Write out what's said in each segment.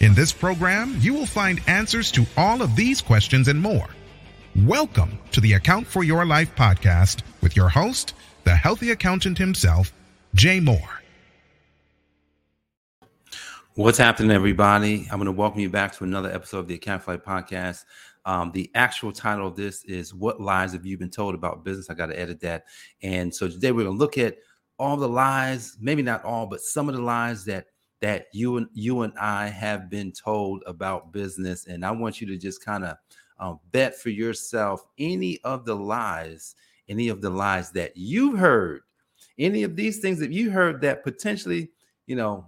In this program, you will find answers to all of these questions and more. Welcome to the Account for Your Life podcast with your host, the healthy accountant himself, Jay Moore. What's happening, everybody? I'm going to welcome you back to another episode of the Account for Life podcast. Um, the actual title of this is What Lies Have You Been Told About Business? I got to edit that. And so today we're going to look at all the lies, maybe not all, but some of the lies that that you and you and I have been told about business. And I want you to just kind of um, bet for yourself any of the lies, any of the lies that you've heard, any of these things that you heard that potentially, you know,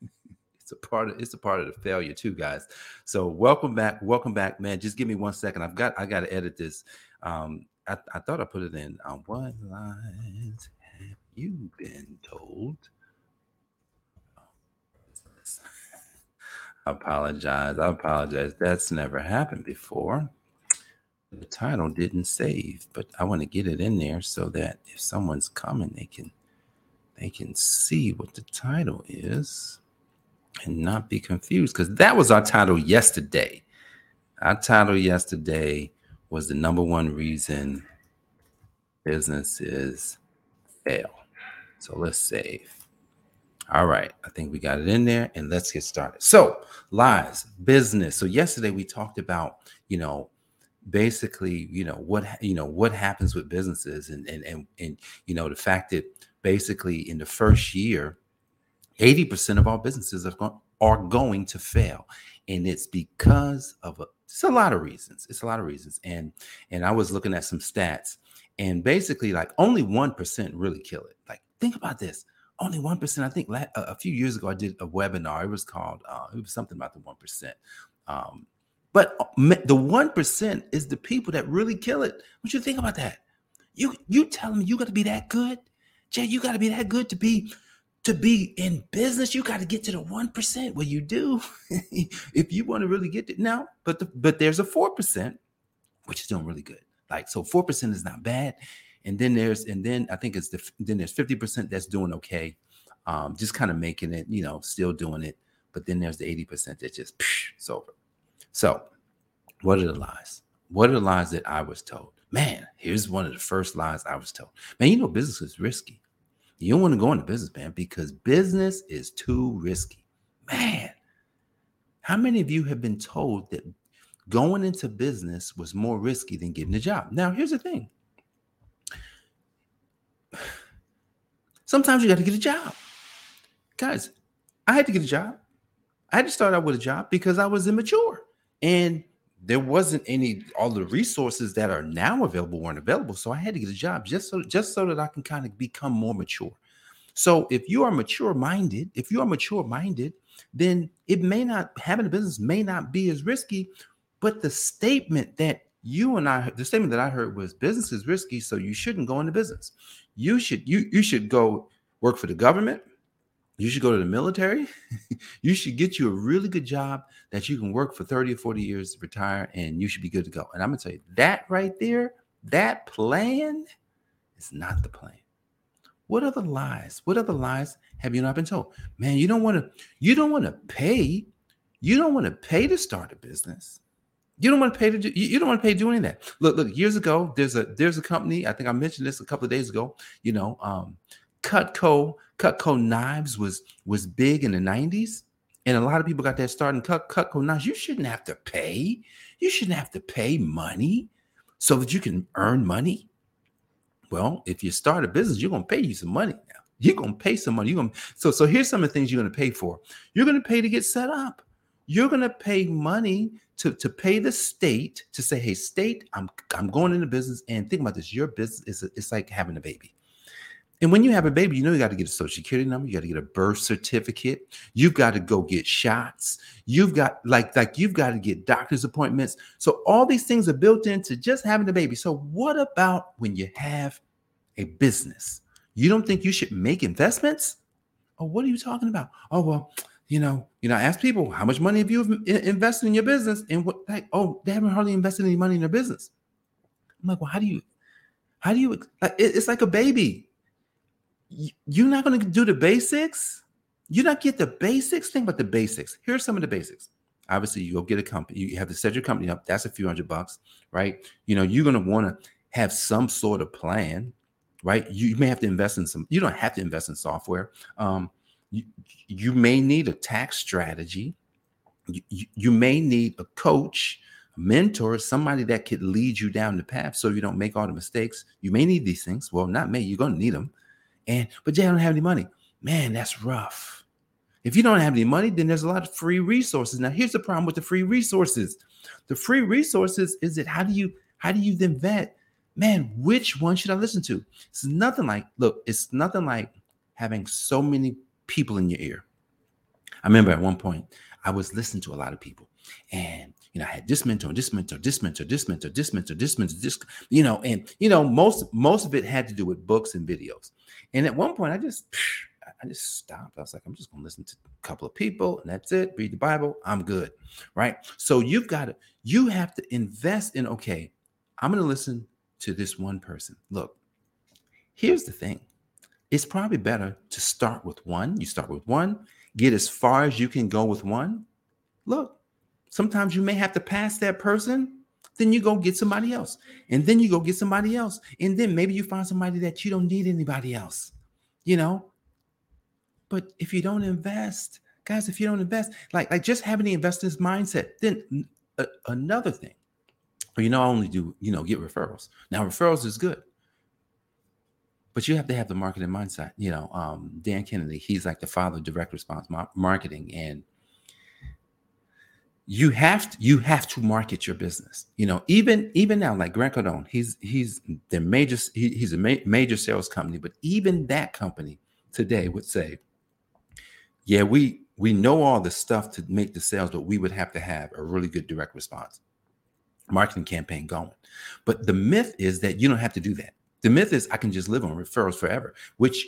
it's a part of it's a part of the failure too, guys. So welcome back, welcome back, man. Just give me one second. I've got I got to edit this. Um, I, I thought I put it in. Um, what lies have you been told? I apologize. I apologize. That's never happened before. The title didn't save, but I want to get it in there so that if someone's coming, they can they can see what the title is and not be confused. Because that was our title yesterday. Our title yesterday was the number one reason businesses fail. So let's save. All right, I think we got it in there and let's get started. So, lies, business. So yesterday we talked about, you know, basically, you know, what you know, what happens with businesses and and and and you know, the fact that basically in the first year 80% of our businesses are going are going to fail and it's because of a it's a lot of reasons. It's a lot of reasons. And and I was looking at some stats and basically like only 1% really kill it. Like think about this. Only 1%. I think a few years ago, I did a webinar. It was called, uh, it was something about the 1%. Um, but uh, the 1% is the people that really kill it. What you think about that? You you telling me you got to be that good? Jay, you got to be that good to be to be in business, you got to get to the 1%. Well, you do if you want to really get it now, but the, but there's a 4%, which is doing really good. Like so 4% is not bad and then there's and then I think it's the then there's 50% that's doing okay, um, just kind of making it, you know, still doing it. But then there's the 80% that just psh, it's over. So, what are the lies? What are the lies that I was told? Man, here's one of the first lies I was told. Man, you know, business is risky. You don't want to go into business, man, because business is too risky. Man, how many of you have been told that going into business was more risky than getting a job? Now, here's the thing Sometimes you got to get a job. Guys, I had to get a job. I had to start out with a job because I was immature and there wasn't any all the resources that are now available weren't available. So I had to get a job just so just so that I can kind of become more mature. So if you are mature minded, if you are mature minded, then it may not having a business may not be as risky, but the statement that you and I the statement that I heard was business is risky, so you shouldn't go into business. You should you you should go work for the government. You should go to the military. You should get you a really good job that you can work for 30 or 40 years retire and you should be good to go. And i'm gonna tell you that right there that plan is not the plan. What other lies what other lies have you not been told? Man you don't want to you don't want to pay you don't want to pay to start a business you don't want to pay to do, you don't want to pay doing that. Look, look, years ago, there's a there's a company, I think I mentioned this a couple of days ago, you know, um, Cutco, Cutco knives was was big in the 90s. And a lot of people got that start in Cut, Cutco knives. You shouldn't have to pay. You shouldn't have to pay money so that you can earn money. Well, if you start a business, you're gonna pay you some money now. You're gonna pay some money. You're gonna so so here's some of the things you're gonna pay for. You're gonna pay to get set up. You're gonna pay money to, to pay the state to say, hey, state, I'm I'm going into business. And think about this: your business is it's like having a baby. And when you have a baby, you know you got to get a social security number, you got to get a birth certificate, you've got to go get shots, you've got like like you've got to get doctor's appointments. So all these things are built into just having a baby. So what about when you have a business? You don't think you should make investments? Oh, what are you talking about? Oh, well, you know, you know, ask people how much money have you invested in your business, and what like, oh, they haven't hardly invested any money in their business. I'm like, well, how do you, how do you? It's like a baby. You're not going to do the basics. You not get the basics. Think about the basics. Here's some of the basics. Obviously, you go get a company. You have to set your company up. That's a few hundred bucks, right? You know, you're going to want to have some sort of plan, right? You may have to invest in some. You don't have to invest in software. Um, you, you may need a tax strategy. You, you, may need a coach, a mentor, somebody that could lead you down the path so you don't make all the mistakes. You may need these things. Well, not me. You're going to need them. And but Jay, I don't have any money. Man, that's rough. If you don't have any money, then there's a lot of free resources. Now, here's the problem with the free resources. The free resources is that how do you how do you then vet? Man, which one should I listen to? It's nothing like look. It's nothing like having so many people in your ear. I remember at one point I was listening to a lot of people, and you know, I had this mentor, this mentor, this mentor, this mentor, this mentor, this mentor, this, you know, and you know, most most of it had to do with books and videos. And at one point, I just I just stopped. I was like, I'm just gonna listen to a couple of people, and that's it. Read the Bible, I'm good. Right. So you've got to, you have to invest in, okay, I'm gonna listen to this one person. Look, here's the thing it's probably better to start with one. You start with one, get as far as you can go with one. Look, sometimes you may have to pass that person. Then you go get somebody else. And then you go get somebody else. And then maybe you find somebody that you don't need anybody else, you know? But if you don't invest, guys, if you don't invest, like, like just having the investor's mindset, then uh, another thing, you know, I only do, you know, get referrals. Now, referrals is good but you have to have the marketing mindset. You know, um, Dan Kennedy, he's like the father of direct response marketing, and you have to you have to market your business. You know, even even now, like Grant Cardone, he's he's the major he, he's a ma- major sales company, but even that company today would say, yeah, we we know all the stuff to make the sales, but we would have to have a really good direct response marketing campaign going. But the myth is that you don't have to do that. The myth is I can just live on referrals forever, which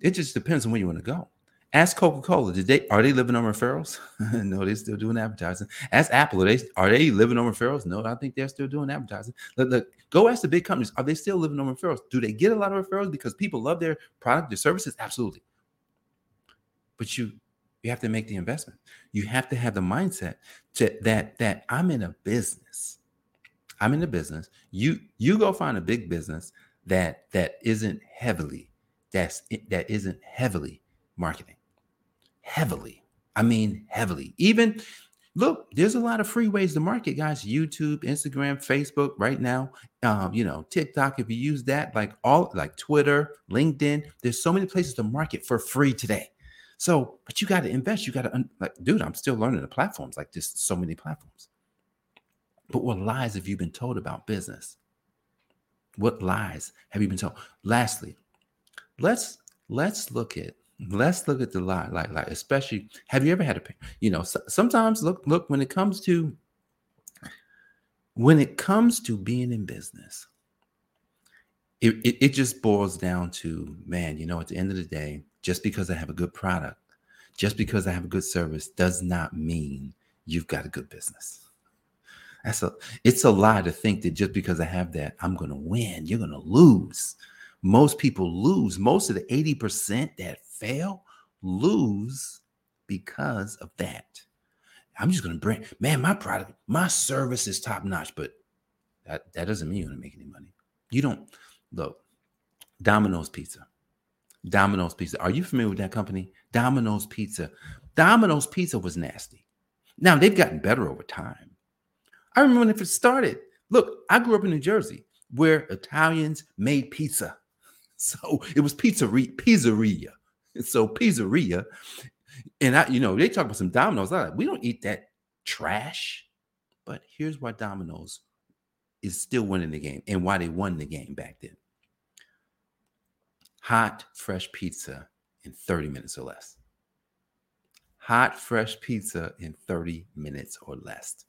it just depends on where you want to go. Ask Coca-Cola, did they are they living on referrals? no, they're still doing advertising. Ask Apple, are they are they living on referrals? No, I think they're still doing advertising. Look, look, go ask the big companies, are they still living on referrals? Do they get a lot of referrals because people love their product, their services? Absolutely. But you you have to make the investment. You have to have the mindset to that that I'm in a business. I'm in the business. You you go find a big business that that isn't heavily that's that isn't heavily marketing. Heavily. I mean heavily. Even look, there's a lot of free ways to market, guys. YouTube, Instagram, Facebook right now. Um, you know, TikTok, if you use that, like all like Twitter, LinkedIn, there's so many places to market for free today. So, but you got to invest. You got to, like, dude, I'm still learning the platforms, like just so many platforms. But what lies have you been told about business? What lies have you been told? Lastly, let's let's look at let's look at the lie like like especially have you ever had a you know sometimes look look when it comes to when it comes to being in business it, it, it just boils down to man you know at the end of the day just because i have a good product just because i have a good service does not mean you've got a good business that's a it's a lie to think that just because I have that, I'm gonna win. You're gonna lose. Most people lose. Most of the 80% that fail lose because of that. I'm just gonna bring man, my product, my service is top notch, but that, that doesn't mean you're gonna make any money. You don't look, Domino's Pizza. Domino's Pizza. Are you familiar with that company? Domino's Pizza. Domino's Pizza was nasty. Now they've gotten better over time. I remember when it started. Look, I grew up in New Jersey where Italians made pizza. So it was pizzeria, pizzeria. So pizzeria. And I, you know, they talk about some Domino's. I like, we don't eat that trash. But here's why Domino's is still winning the game and why they won the game back then. hot, fresh pizza in 30 minutes or less. Hot, fresh pizza in 30 minutes or less.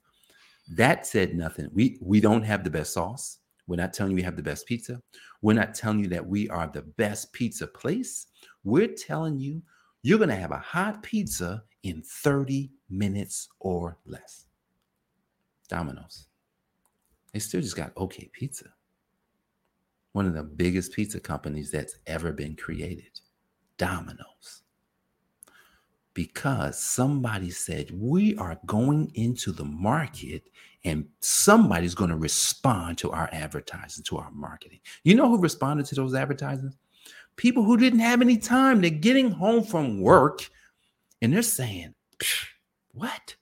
That said nothing. We we don't have the best sauce. We're not telling you we have the best pizza. We're not telling you that we are the best pizza place. We're telling you you're going to have a hot pizza in 30 minutes or less. Domino's. They still just got okay pizza. One of the biggest pizza companies that's ever been created. Domino's because somebody said we are going into the market and somebody's going to respond to our advertising, to our marketing. You know who responded to those advertisements? People who didn't have any time. They're getting home from work and they're saying, What?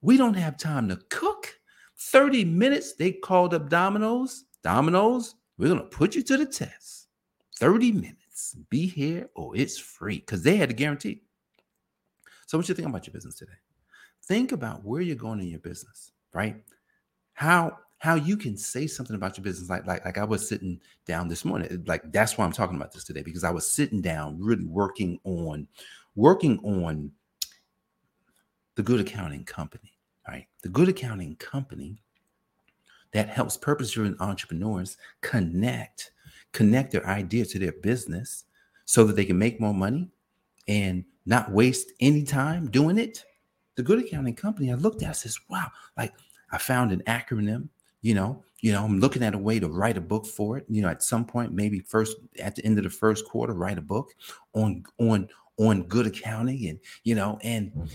We don't have time to cook. 30 minutes, they called up Domino's. Domino's, we're going to put you to the test. 30 minutes. Be here or it's free because they had a guarantee. So, what you think about your business today? Think about where you're going in your business, right? How how you can say something about your business like like like I was sitting down this morning. Like that's why I'm talking about this today because I was sitting down really working on working on the good accounting company, right? The good accounting company that helps purpose-driven entrepreneurs connect connect their idea to their business so that they can make more money and not waste any time doing it. The good accounting company I looked at says, wow, like I found an acronym, you know, you know, I'm looking at a way to write a book for it. You know, at some point, maybe first at the end of the first quarter, write a book on on on good accounting and you know, and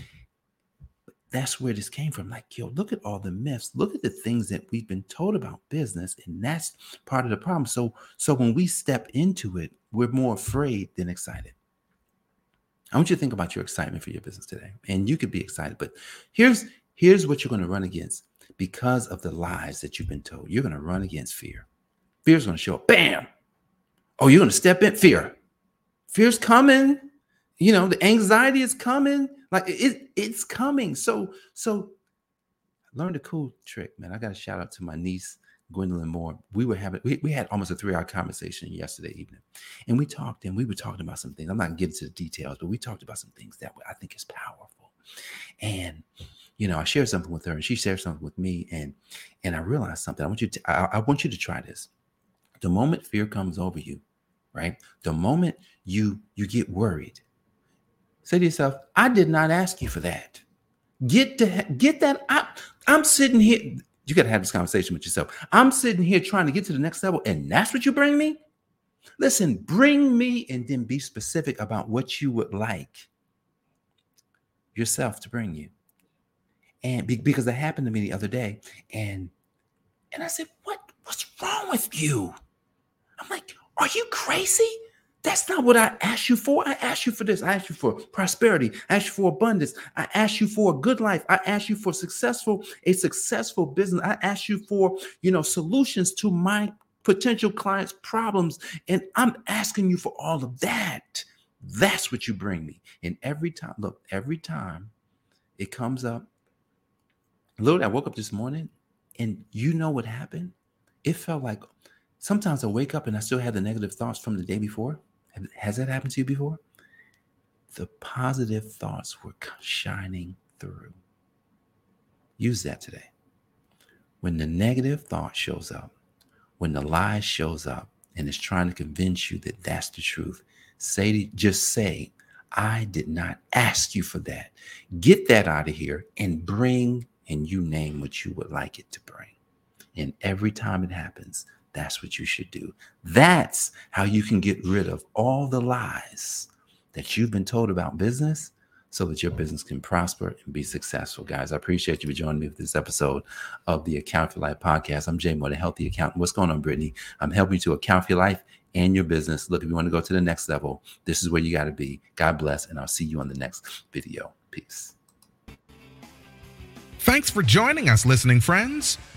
that's where this came from. Like, yo, look at all the myths. Look at the things that we've been told about business, and that's part of the problem. So, so when we step into it, we're more afraid than excited. I want you to think about your excitement for your business today. And you could be excited, but here's here's what you're going to run against because of the lies that you've been told. You're going to run against fear. Fear's going to show up. Bam. Oh, you're going to step in fear. Fear's coming. You know, the anxiety is coming. Like it, it's coming. So, so I learned a cool trick, man. I got a shout out to my niece Gwendolyn Moore, we were having we, we had almost a three-hour conversation yesterday evening. And we talked and we were talking about some things. I'm not getting to the details, but we talked about some things that I think is powerful. And you know, I shared something with her and she shared something with me. And and I realized something. I want you to I, I want you to try this. The moment fear comes over you, right? The moment you you get worried, say to yourself, I did not ask you for that. Get to get that. I, I'm sitting here you got to have this conversation with yourself. I'm sitting here trying to get to the next level, and that's what you bring me? Listen, bring me and then be specific about what you would like yourself to bring you. And be, because that happened to me the other day, and and I said, What what's wrong with you? I'm like, Are you crazy? That's not what I asked you for. I asked you for this. I asked you for prosperity. I asked you for abundance. I asked you for a good life. I asked you for successful, a successful business. I asked you for, you know, solutions to my potential clients' problems. And I'm asking you for all of that. That's what you bring me. And every time, look, every time it comes up, Lord, I woke up this morning and you know what happened? It felt like sometimes I wake up and I still have the negative thoughts from the day before. Has that happened to you before? The positive thoughts were shining through. Use that today. When the negative thought shows up, when the lie shows up and is trying to convince you that that's the truth, say just say, I did not ask you for that. Get that out of here and bring and you name what you would like it to bring. And every time it happens, that's what you should do. That's how you can get rid of all the lies that you've been told about business so that your business can prosper and be successful. Guys, I appreciate you for joining me for this episode of the Account for Life podcast. I'm Jay Moore, the Healthy Accountant. What's going on, Brittany? I'm helping you to account for your life and your business. Look, if you want to go to the next level, this is where you got to be. God bless, and I'll see you on the next video. Peace. Thanks for joining us, listening friends.